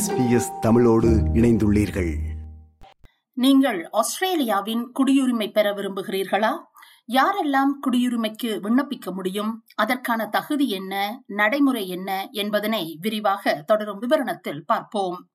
SBS தமிழோடு இணைந்துள்ளீர்கள். நீங்கள் ஆஸ்திரேலியாவின் குடியுரிமை பெற விரும்புகிறீர்களா? யாரெல்லாம் குடியுரிமைக்கு விண்ணப்பிக்க முடியும்? அதற்கான தகுதி என்ன? நடைமுறை என்ன? என்பதனை விரிவாக தொடரும் விவரணத்தில் பார்ப்போம்.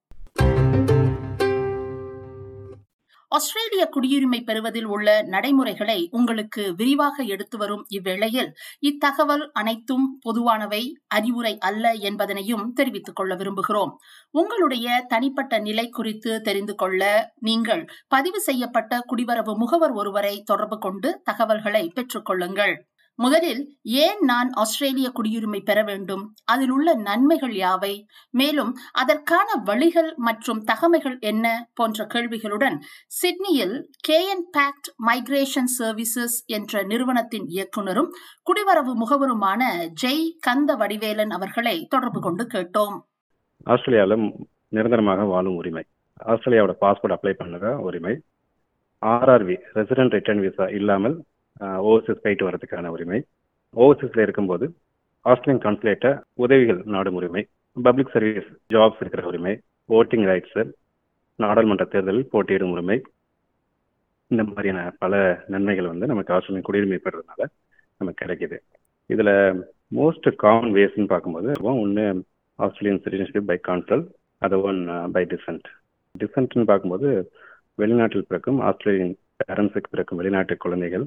ஆஸ்திரேலிய குடியுரிமை பெறுவதில் உள்ள நடைமுறைகளை உங்களுக்கு விரிவாக எடுத்து வரும் இவ்வேளையில் இத்தகவல் அனைத்தும் பொதுவானவை அறிவுரை அல்ல என்பதனையும் தெரிவித்துக் கொள்ள விரும்புகிறோம். உங்களுடைய தனிப்பட்ட நிலை குறித்து தெரிந்து கொள்ள நீங்கள் பதிவு செய்யப்பட்ட குடிவரவு முகவர் ஒருவரை தொடர்பு கொண்டு தகவல்களை பெற்றுக்கொள்ளுங்கள் முதலில் ஏன் நான் ஆஸ்திரேலிய குடியுரிமை பெற வேண்டும்? அதில் உள்ள நன்மைகள் யாவை? மேலும் அதற்கான வழிகள் மற்றும் தகமைகள் என்ன? போன்ற கேள்விகளுடன் சிட்னியில் K N pact migration services என்ற நிறுவனத்தின் இயக்குனரும் குடிவரவு முகவருமான ஜெய் கந்த வடிவேலன் அவர்களை தொடர்பு கொண்டு கேட்டோம். ஆஸ்திரேலியாவில் நிரந்தரமாக வாழும் உரிமை. ஆஸ்திரேலியாவோட பாஸ்போர்ட் அப்ளை பண்ணுற உரிமை. ஆர்ஆர்வி ரெசிடென்ட் ரிட்டர்ன் விசா இல்லாமல் ஓவர்சீஸ் போயிட்டு வரதுக்கான உரிமை. ஓவர்சீஸில் இருக்கும்போது ஆஸ்திரேலியன் கான்சுலேட்டை உதவிகள் நாடும் உரிமை. பப்ளிக் சர்வீஸ் ஜாப்ஸ் இருக்கிற உரிமை. ஓட்டிங் ரைட்ஸு நாடாளுமன்ற தேர்தலில் போட்டியிடும் உரிமை. இந்த மாதிரியான பல நன்மைகள் வந்து நமக்கு ஆஸ்திரேலியன் குடியுரிமை பெறதுனால நமக்கு கிடைக்குது. இதில் மோஸ்ட் காமன் வேஸ்ன்னு பார்க்கும்போது ஒன்று ஆஸ்திரேலியன் சிட்டிசன்ஷிப் பை கான்சல் அதை ஒன் பை டிசன்ட் டிசன்ட்னு பார்க்கும்போது வெளிநாட்டில் பிறக்கும் ஆஸ்திரேலியன் பேரண்ட்ஸுக்கு பிறக்கும் வெளிநாட்டு குழந்தைகள்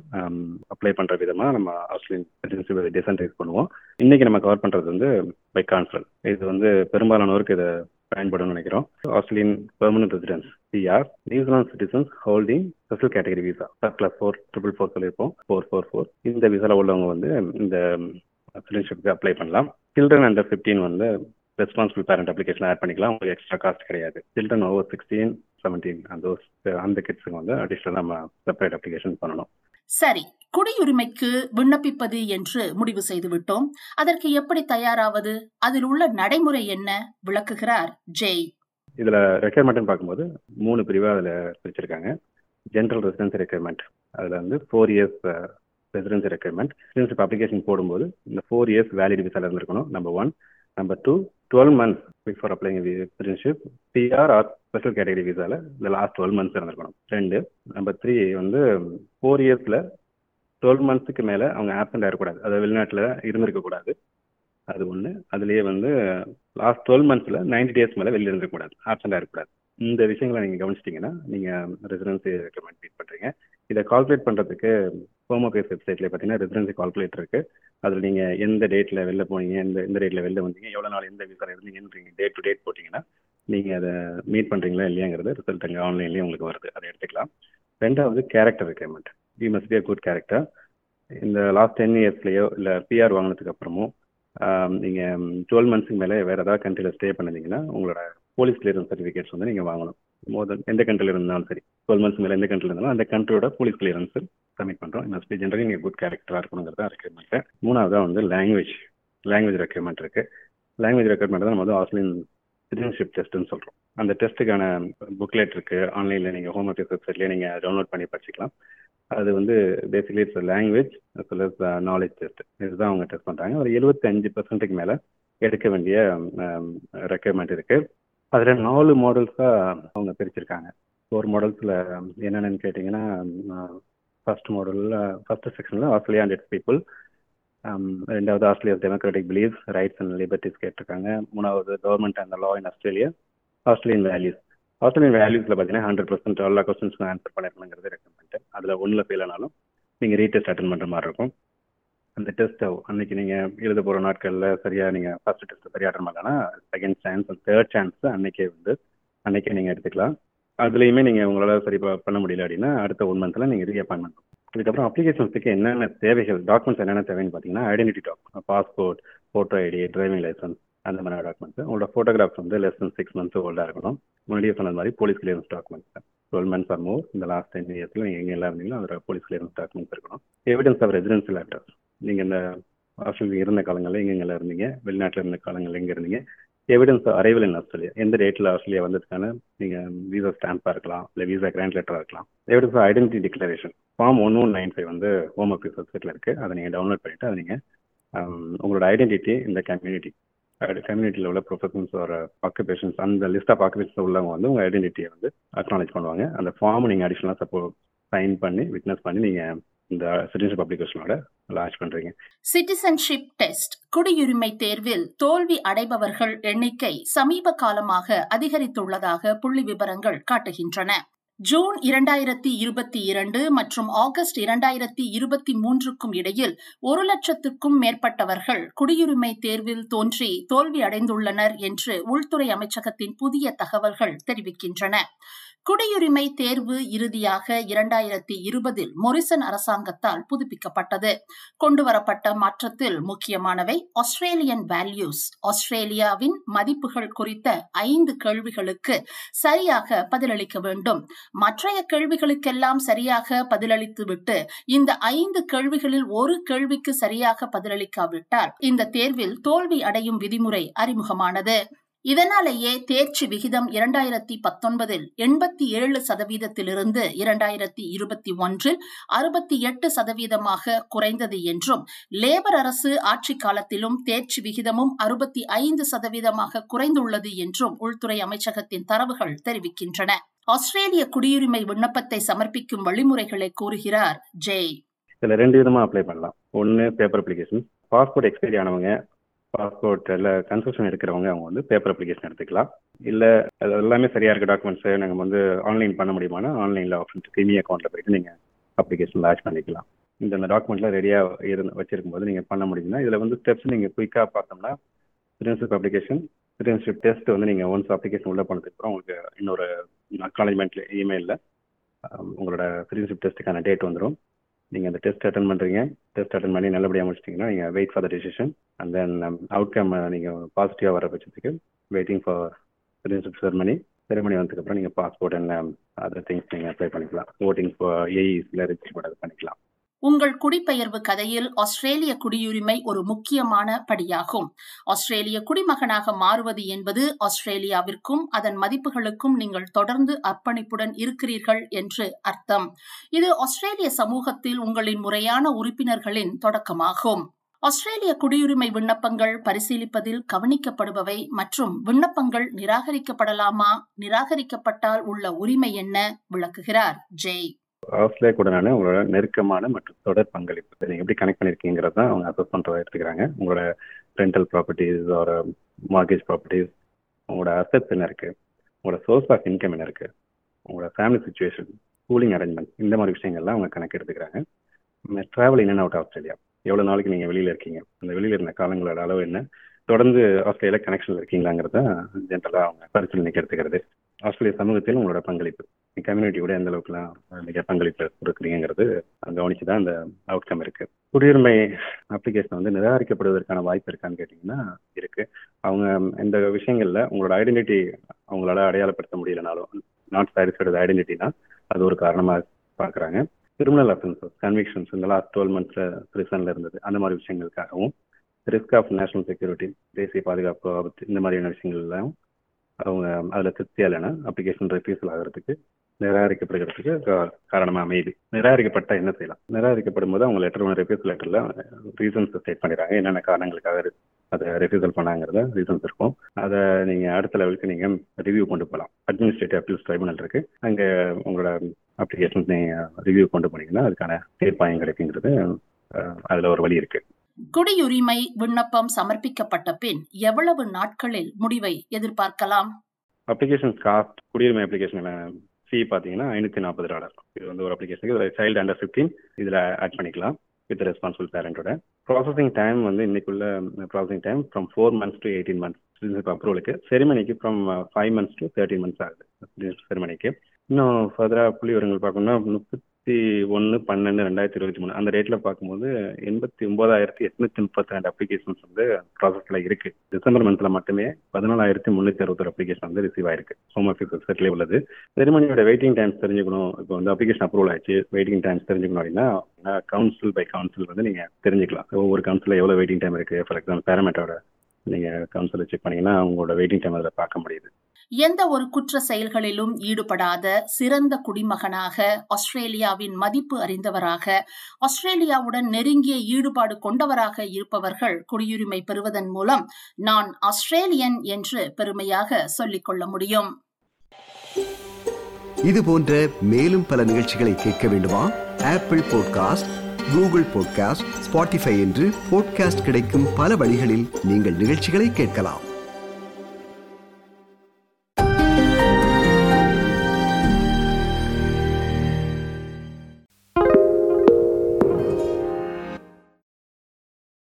அப்ளை பண்ணுற விதமாக நம்ம ஆஸ்திரேலியன் சிட்டிசன்ஷிப் டிசன்ட் பண்ணுவோம். இன்னைக்கு நம்ம கவர் பண்ணுறது வந்து பை கான்சல் இது வந்து பெரும்பாலானோருக்கு இதை பயன்படும் நினைக்கிறோம். Australian permanent residence PR New Zealand citizens holding special category visa class four triple four சொல்லியிருப்போம். ஃபோர் ஃபோர் ஃபோர் இந்த விசாவில் உள்ளவங்க வந்து இந்த சிட்டிசன்ஷிப்க்கு அப்ளை பண்ணலாம். சில்ட்ரன் அண்டர் ஃபிஃப்டீன் வந்து ரெஸ்பான்சிபிள் பேரண்ட் அப்ளிகேஷன் ஆட் பண்ணிக்கலாம். உங்களுக்கு எக்ஸ்ட்ரா காஸ்ட் கிடையாது. சில்ட்ரன் ஓவர் சிக்ஸ்டீன் செவன்டீன் அந்த அந்த கிட்ஸுக்கு வந்து அடிஷ்னலாக நம்ம செப்பரேட் அப்ளிகேஷன் பண்ணணும். சரி. குடியுரிமைக்கு விண்ணப்பிப்பது என்று முடிவு செய்து விட்டோம். அதற்கு எப்படி தயாராவது? அதில் உள்ள நடைமுறை என்ன? விளக்குகிறார் ஜெய். இதுல ரெக்யர்மெண்ட் பார்க்கும்போது மூணு பிரிவா அதுல பிரிச்சிருக்காங்க. ஜென்ரல் ரெசிடென்சி ரெக்யர்மெண்ட் அதுல வந்து four years residency requirement citizenship application போடும்போது இந்த ஃபோர் இயர்ஸ் வேலிட் விசால இருந்திருக்கணும் number one number two twelve months before applying citizenship PR or special category விசால இந்த லாஸ்ட் டுவெல் மந்த்ஸ் இருந்திருக்கணும். ரெண்டு. நம்பர் த்ரீ வந்து ஃபோர் இயர்ஸில் டுவெல் மந்த்ஸுக்கு மேலே அவங்க ஆப்சண்ட் ஆகிடக்கூடாது அதாவது வெளிநாட்டில் இருந்திருக்கக்கூடாது அது ஒன்று அதுலேயே வந்து லாஸ்ட் டுவெல் மந்த்ஸில் நைன்டி டேஸ் மேலே வெளியில் இருந்திருக்கக்கூடாது ஆப்சண்ட் ஆகிடக்கூடாது இந்த விஷயங்களை நீங்கள் கவனிச்சிட்டிங்கன்னா நீங்கள் ரெசிடென்சி ரெக்கமெண்ட் மீட் பண்ணுறீங்க இதை கால்குலேட் பண்ணுறதுக்கு ஹோம் அஃபேர்ஸ் வெப்சைட்லேயே பார்த்தீங்கன்னா ரெசிடென்சி கால்குலேட்டர் இருக்குது அதில் நீங்கள் எந்த டேட்டில் வெளில போனீங்க எந்த எந்த டேட்டில் வெளில வந்தீங்க எவ்வளோ நாள் எந்த விசாரம் இருந்தீங்கன்றீங்க டேட் டு டேட் போட்டிங்கன்னா நீங்கள் அதை மீட் பண்ணுறீங்களா இல்லையாங்கிறது ரிசல்ட் அங்கே ஆன்லைன்லேயே உங்களுக்கு வருது. அதை எடுத்துக்கலாம். ரெண்டாவது character requirement you must be a good character இந்த லாஸ்ட் டென் இயர்ஸ்லேயோ இல்லை பிஆர் வாங்கினதுக்கு அப்புறமும் நீங்கள் டுவெல் மந்த்ஸுக்கு மேலே வேறு ஏதாவது கண்ட்ரியில் ஸ்டே பண்ணிருந்தீங்கன்னா உங்களோட போலீஸ் கிளியரன்ஸ் சர்டிஃபிகேட்ஸ் வந்து நீங்கள் வாங்கணும். மோர் தென் எந்த கண்ட்ரியில் இருந்தாலும் சரி. டுவெல் மந்த்ஸ் மேலே எந்த கண்ட்ரியில் இருந்தாலும் அந்த கண்ட்ரியோட போலீஸ் கிளியரன்ஸ் சப்மிட் பண்ணுறோம் மஸ்ட் பி ஜென்ரலி நீங்கள் குட் கேரக்டராக இருக்கணுங்கிறத ரெக்யர்மெண்ட் மூணாவதாக வந்து லாங்குவேஜ் லாங்குவேஜ் ரெக்யர்மெண்ட் இருக்குது லாங்குவேஜ் ரெக்யர்மெண்ட் தான் நம்ம வந்து ஆஸ்திரேலியன் சிட்டிசன்ஷிப் டெஸ்ட்டுன்னு சொல்கிறோம் அந்த டெஸ்ட்டுக்கான புக்லெட் இருக்குது ஆன்லைனில் நீங்கள் ஹோம் ஆஃபீஸ் வெப்சைட்லேயே நீங்கள் டவுன்லோட் பண்ணி படிச்சிக்கலாம். அது வந்து basically it's language as well as knowledge test இதுதான் அவங்க டெஸ்ட் பண்ணுறாங்க ஒரு எழுபத்தஞ்சு பர்சன்ட்டுக்கு மேலே எடுக்க வேண்டிய ரெக்குயர்மெண்ட் இருக்குது அதில் நாலு மாடல்ஸாக அவங்க பிரிச்சிருக்காங்க. ஃபோர் மாடல்ஸில் என்னென்னு கேட்டிங்கன்னா ஃபர்ஸ்ட் மாடலில் ஃபர்ஸ்ட் செக்ஷனில் ஆஸ்திரேலியா அண்ட் இட்ஸ் பீப்புள் ரெண்டாவது Australia democratic beliefs rights and liberties கேட்டிருக்காங்க. மூணாவது government and law in Australia Australian values Australian வேல்யூஸில் பார்த்தீங்கன்னா ஹண்ட்ரட் பர்சன்ட் எல்லா கொஸ்டின்ஸ்க்கும் ஆன்சர் பண்ணிருக்கணுங்கிறது ரெக்கமெண்ட் அதில் ஒன்றில் ஃபெயில் ஆனாலும் நீங்கள் ரீடெஸ்ட் அட்டன் பண்ணுற மாதிரி இருக்கும். அந்த டெஸ்ட்டை அன்னைக்கு நீங்கள் எழுத போகிற நாட்களில் சரியாக நீங்கள் ஃபர்ஸ்ட் டெஸ்ட் சரியாக அட்டன் பண்ணலன்னா செகண்ட் சான்ஸ் தேர்ட் சான்ஸ் அன்னைக்கே வந்து அன்னைக்கே நீங்கள் எடுத்துக்கலாம். அதுலேயுமே நீங்கள் உங்களால் சரி பண்ண முடியல அப்படின்னா அடுத்த ஒன் மந்த்ல நீங்கள் ரீ அப்பாயின்மெண்ட் இதுக்கப்புறம் அப்ளிகேஷன்ஸுக்கு என்னென்ன தேவைகள் டாக்குமெண்ட்ஸ் என்னென்ன தேவைன்னு பார்த்தீங்கன்னா identity document passport photo ID driving licence அந்த மாதிரி டாக்குமெண்ட்ஸ் உங்களோட ஃபோட்டோகிராஃப்ஸ் வந்து லெஸ் தென் சிக்ஸ் மந்த்ஸ் ஓல்டாக இருக்கணும். முன்னாடியே சொன்ன மாதிரி police clearance documents twelve months or more இந்த லாஸ்ட் டென் இயர்ஸில் நீங்கள் எங்கே எல்லாம் இருந்தீங்களோ அதோட போலீஸ் கிளியரன்ஸ் டாக்குமெண்ட்ஸ் இருக்கணும். எவிடன்ஸ் ஆஃப் ரெசிடென்சியல் அட்ரஸ் நீங்கள் இந்த ஆஸ்திரேலியா இருந்த காலங்களில் எங்கெங்கெல்லாம் இருந்தீங்க. வெளிநாட்டில் இருந்த காலங்களில் எங்கே இருந்தீங்க. எவிடன்ஸ் அரைவல் இன் ஆஸ்திரேலியா எந்த டேட்டில் ஆஸ்திரேலியா வந்ததுக்கான நீங்கள் வீசா ஸ்டாம்பாக இருக்கலாம் இல்லை வீசா கிராண்ட் லெட்டராக இருக்கலாம். Evidence of identity declaration form one one nine five வந்து ஹோம் ஆஃபீஸ் வெப்சைட்டில் இருக்குது அதை நீங்கள் டவுன்லோட் பண்ணிவிட்டு அதை நீங்கள் um, உங்களோட ஐடென்டிட்டி இந்த கம்யூனிட்டி கம்யூனிட்டியில் உள்ள ப்ரொஃபஷன்ஸ் ஒரு ஆக்குபேஷன்ஸ் அந்த லிஸ்ட் ஆஃப் ஆக்குபேஷன்ஸ் உள்ளவங்க வந்து உங்கள் ஐடென்டிட்டியை வந்து அக்னாலேஜ் பண்ணுவாங்க. அந்த ஃபார்ம் நீங்கள் அடிஷ்னலாக சப்போ சைன் பண்ணி விட்னஸ் பண்ணி நீங்கள் இந்த சிட்டிசன்ஷிப் அப்ளிகேஷனோட லான்ச் பண்றீங்க. சிட்டிசன்ஷிப் டெஸ்ட் குடியுரிமை தேர்வில் தோல்வி அடைபவர்கள் எண்ணிக்கை சமீப காலமாக அதிகரித்துள்ளதாக புள்ளி விவரங்கள் காட்டுகின்றன. ஜூன் இரண்டாயிரத்தி இருபத்தி இரண்டு மற்றும் ஆகஸ்ட் இரண்டாயிரத்தி இருபத்தி மூன்றுக்கும் இடையில் ஒரு லட்சத்துக்கும் மேற்பட்டவர்கள் குடியுரிமை தேர்வில் தோன்றி தோல்வி அடைந்துள்ளனர் என்று உள்துறை அமைச்சகத்தின் புதிய தகவல்கள் தெரிவிக்கின்றன. குடியுரிமை தேர்வு இறுதியாக இரண்டாயிரத்தி இருபதில் மொரிசன் அரசாங்கத்தால் புதுப்பிக்கப்பட்டது. கொண்டுவரப்பட்ட மாற்றத்தில் முக்கியமானவை ஆஸ்திரேலியன் வேல்யூஸ் ஆஸ்திரேலியாவின் மதிப்புகள் குறித்த ஐந்து கேள்விகளுக்கு சரியாக பதிலளிக்க வேண்டும். மற்றைய கேள்விகளுக்கெல்லாம் சரியாக பதிலளித்துவிட்டு இந்த ஐந்து கேள்விகளில் ஒரு கேள்விக்கு சரியாக பதிலளிக்காவிட்டால் இந்த தேர்வில் தோல்வி அடையும் விதிமுறை அறிமுகமானது. இதனாலேயே தேர்ச்சி விகிதம் இரண்டாயிரத்தி பத்தொன்பதில் எண்பத்தி ஏழு சதவீதத்திலிருந்து இரண்டாயிரத்தி இருபத்தி ஒன்றில் அறுபத்தி எட்டு சதவீதமாக குறைந்தது என்றும் லேபர் அரசு ஆட்சி காலத்திலும் தேர்ச்சி விகிதமும் அறுபத்தி ஐந்து சதவீதமாக குறைந்துள்ளது என்றும் உள்துறை அமைச்சகத்தின் தரவுகள் தெரிவிக்கின்றன. ஆஸ்திரேலிய குடியுரிமை விண்ணப்பத்தை சமர்ப்பிக்கும் வழிமுறைகளை கூறுகிறார் ஜெய் இதுல ரெண்டு விதமா அப்ளை பண்ணலாம். ஒன்னு பேப்பர் அப்ளிகேஷன் பாஸ்போர்ட் எக்ஸ்பைரி ஆனவங்க பாஸ்போர்ட் இல்லை கன்ஸ்ட்ரக்ஷன் எடுக்கிறவங்க அவங்க வந்து பேப்பர் அப்ளிகேஷன் எடுத்துக்கலாம். இல்லை அது எல்லாமே சரியாக இருக்க டாக்குமெண்ட்ஸை நாங்கள் வந்து ஆன்லைன் பண்ண முடியுமானா ஆன்லைனில் ஆப்ஷன் கிமி அக்கௌண்ட்டில் போயிட்டு நீங்கள் அப்ளிகேஷன் லான்ச் பண்ணிக்கலாம். இந்த அந்த டாக்குமெண்ட்லாம் ரெடியாக இருந்து வச்சிருக்கும் போது நீங்கள் பண்ண முடியுதுன்னா இதில் வந்து ஸ்டெப்ஸ் நீங்கள் குயிக்காக பார்த்தோம்னா சிட்டிசன்ஷிப் அப்ளிகேஷன் சிட்டிசன்ஷிப் டெஸ்ட் வந்து நீங்கள் ஒன்ஸ் அப்ளிகேஷன் உள்ளே பண்ணதுக்கப்புறம் உங்களுக்கு இன்னொரு அக்னாலஜ்மெண்ட்ல இமெயிலில் உங்களோட சிட்டிசன்ஷிப் டெஸ்ட்டுக்கான டேட் வந்துடும் நீங்கள் அந்த டெஸ்ட் அட்டன் பண்ணுறீங்க டெஸ்ட் அட்டன் பண்ணி நல்லபடியாக முடிச்சிட்டிங்கன்னா நீங்கள் wait for the decision and then outcome um, uh, நீங்கள் பாசிட்டிவாக வர பட்சத்துக்கு waiting for citizenship ceremony ceremony வந்ததுக்கப்புறம் நீங்கள் பாஸ்போர்ட் அண்ட் அதர் திங்ஸ் நீங்கள் அப்ளை பண்ணிக்கலாம். ஓட்டிங் ஃபார் ஏஇஸில் ரிஜிஸ்டர் பண்ணது பண்ணிக்கலாம். உங்கள் குடிபெயர்வு கதையில் ஆஸ்திரேலிய குடியுரிமை ஒரு முக்கியமான படியாகும். ஆஸ்திரேலிய குடிமகனாக மாறுவது என்பது ஆஸ்திரேலியாவிற்கும் அதன் மதிப்புகளுக்கும் நீங்கள் தொடர்ந்து அர்ப்பணிப்புடன் இருக்கிறீர்கள் என்று அர்த்தம். இது ஆஸ்திரேலிய சமூகத்தில் உங்களின் முறையான உறுப்பினர்களின் தொடக்கமாகும். ஆஸ்திரேலிய குடியுரிமை விண்ணப்பங்கள் பரிசீலிப்பதில் கவனிக்கப்படுபவை மற்றும் விண்ணப்பங்கள் நிராகரிக்கப்படலாமா? நிராகரிக்கப்பட்டால் உள்ள உரிமை என்ன? விளக்குகிறார். ஜெய். ஆஸ்திரேலியா ஆஸ்திரேலியாவுடனான உங்களோட நெருக்கமான மற்றும் தொடர் பங்களிப்பு. நீங்கள் எப்படி கனெக்ட் பண்ணியிருக்கீங்கிறது தான் அவங்க அசஸ் பண்ணுறதா எடுத்துக்கிறாங்க. உங்களோட ரெண்டல் ப்ராப்பர்ட்டிஸ் ஒரு மார்கேஜ் ப்ராப்பர்ட்டிஸ் உங்களோட அசட்ஸ் என்ன இருக்குது உங்களோட சோர்ஸ் ஆஃப் இன்கம் என்ன இருக்குது உங்களோட ஃபேமிலி சுச்சுவேஷன் ஸ்கூலிங் அரேஞ்ச்மெண்ட் இந்த மாதிரி விஷயங்கள்லாம் அவங்க கணக்கு எடுத்துக்கிறாங்க. Travel in and out Australia. எவ்வளோ நாளைக்கு நீங்கள் வெளியில் இருக்கீங்க? அந்த வெளியில் இருந்த காலங்களோட அளவு என்ன? தொடர்ந்து ஆஸ்திரேலியா கனெக்ஷனில் இருக்கீங்களாங்கிறத ஜென்ரலாக அவங்க பரிசீலனைக்கு எடுத்துக்கிறது. ஆஸ்திரேலிய சமூகத்தில் உங்களோட பங்களிப்பு. கம்யூனிட்டியோட எந்த அளவுக்குலாம் மிக பங்களிப்பு கொடுக்குறீங்கிறது கவனிச்சு தான் அந்த அவுட்கம் இருக்கு. குடியுரிமை அப்ளிகேஷன் வந்து நிராகரிக்கப்படுவதற்கான வாய்ப்பு இருக்கான்னு கேட்டிங்கன்னா இருக்கு. அவங்க இந்த விஷயங்கள்ல உங்களோட ஐடென்டிட்டி அவங்களால அடையாளப்படுத்த முடியலனாலும் நாட் சாட்டிஸ்ஃபைடு ஐடென்டிட்டினா அது ஒரு காரணமாக பார்க்குறாங்க கிரிமினல் அஃபென்சஸ் கன்விக்ஷன்ஸ் இந்த லாஸ்ட் டுவெல் மந்த்ஸில் ப்ரிசனில் இருந்தது அந்த மாதிரி விஷயங்களுக்காகவும் ரிஸ்க் ஆஃப் நேஷனல் செக்யூரிட்டி தேசிய பாதுகாப்பு ஆபத்து இந்த மாதிரியான விஷயங்கள்லாம் அவங்க அதில் திருப்தியா இல்லைன்னா அப்ளிகேஷன் ரெஃப்யூசல் ஆகிறதுக்கு நிராகரிக்கப்படுகிறதுக்கு காரணமாக அமையுது நிராகரிக்கப்பட்ட என்ன செய்யலாம்? நிராகரிக்கப்படும் போது அவங்க லெட்டர் ரெஃப்யூசல் லெட்டரில் ரீசன்ஸ் ஸ்டேட் பண்ணிடுறாங்க. என்னென்ன காரணங்களுக்காக அதை ரெஃப்யூசல் பண்ணாங்கிறத ரீசன்ஸ் இருக்கும். அதை நீங்கள் அடுத்த லெவலுக்கு நீங்கள் ரிவ்யூ கொண்டு போகலாம். அட்மினிஸ்ட்ரேட்டிவ் அப்பீல்ஸ் ட்ரைபுனல் இருக்கு. அங்கே உங்களோட அப்ளிகேஷன்ஸ் நீங்கள் ரிவ்யூ கொண்டு போனீங்கன்னா அதுக்கான தீர்ப்பாயம் கிடைக்குங்கிறது அதில் ஒரு வழி இருக்குது குடியுரிமை விண்ணப்பம் சமர்ப்பிக்கப்பட்ட பின் எவ்வளவு நாட்களில் முடிவை எதிர்பார்க்கலாம்? அப்ளிகேஷன் காஸ்ட் குடியுரிமை அப்ளிகேஷன் ஃபீ பார்த்தீங்கன்னா ஐநூற்றி நாற்பது டாலர் இது வந்து ஒரு அப்ளிகேஷனுக்கு சைல்டு அண்டர் ஃபிஃப்டீன் இதில் ஆட் பண்ணிக்கலாம் வித் ரெஸ்பான்சிபிள் பேரண்டோட ப்ராசஸிங் டைம் வந்து இன்னைக்குள்ள processing time from four months to eighteen months citizenship அப்ரூவலுக்கு செரிமனிக்கு from five months to thirteen months ஆகுது. செரிமனிக்கு இன்னும் ஃபர்தராக புள்ளி விவரங்கள் பார்க்கணும்னா முப்பத்தி ஒன்று பன்னெண்டு ரெண்டாயிரத்தி இருபத்தி மூணு. அந்த ரேட்டில் பார்க்கும்போது எண்பத்தி ஒன்பதாயிரத்தி எட்நூத்தி முப்பத்தி ரெண்டு அப்ளிகேஷன்ஸ் வந்து ப்ராசஸில் இருக்கு. டிசம்பர் மந்த்தில் மட்டுமே பதினாலாயிரத்தி முந்நூற்றி அறுபத்தொரு அப்ளிகேஷன் வந்து ரிசீவ் ஆயிருக்கு. ஹோம் ஆஃபீஸ் வெப்சைட்லேயே உள்ளது. செரிமனியோட வெயிட்டிங் டைம்ஸ் தெரிஞ்சுக்கணும். இப்போ வந்து அப்ளிகேஷன் அப்ரூவல் ஆயிடுச்சு. வெயிட்டிங் டைம்ஸ் தெரிஞ்சுக்கணும் அப்படின்னா கவுன்சில் பை கவுன்சில் வந்து நீங்கள் தெரிஞ்சுக்கலாம். ஒவ்வொரு கவுன்சிலில் எவ்வளோ வெயிட்டிங் டைம் இருக்குது ஃபார் எக்ஸாம்பிள் பேரமேட்டோட நீங்கள் கவுன்சிலை செக் பண்ணீங்கன்னா உங்களோட வெயிட்டிங் டைம் அதில் பார்க்க முடியுது. எந்த ஒரு குற்ற செயல்களிலும் ஈடுபடாத சிறந்த குடிமகனாக ஆஸ்திரேலியாவின் மதிப்பு அறிந்தவராக ஆஸ்திரேலியாவுடன் நெருங்கிய ஈடுபாடு கொண்டவராக இருப்பவர்கள் குடியுரிமை பெறுவதன் மூலம் நான் ஆஸ்திரேலியன் என்று பெருமையாக சொல்லிக்கொள்ள முடியும். இது போன்ற மேலும் பல நிகழ்ச்சிகளை கேட்க வேண்டுமா? Apple podcast Google podcast Spotify என்று பாட்காஸ்ட் கிடைக்கும் பல வழிகளில் நீங்கள் நிகழ்ச்சிகளை கேட்கலாம்.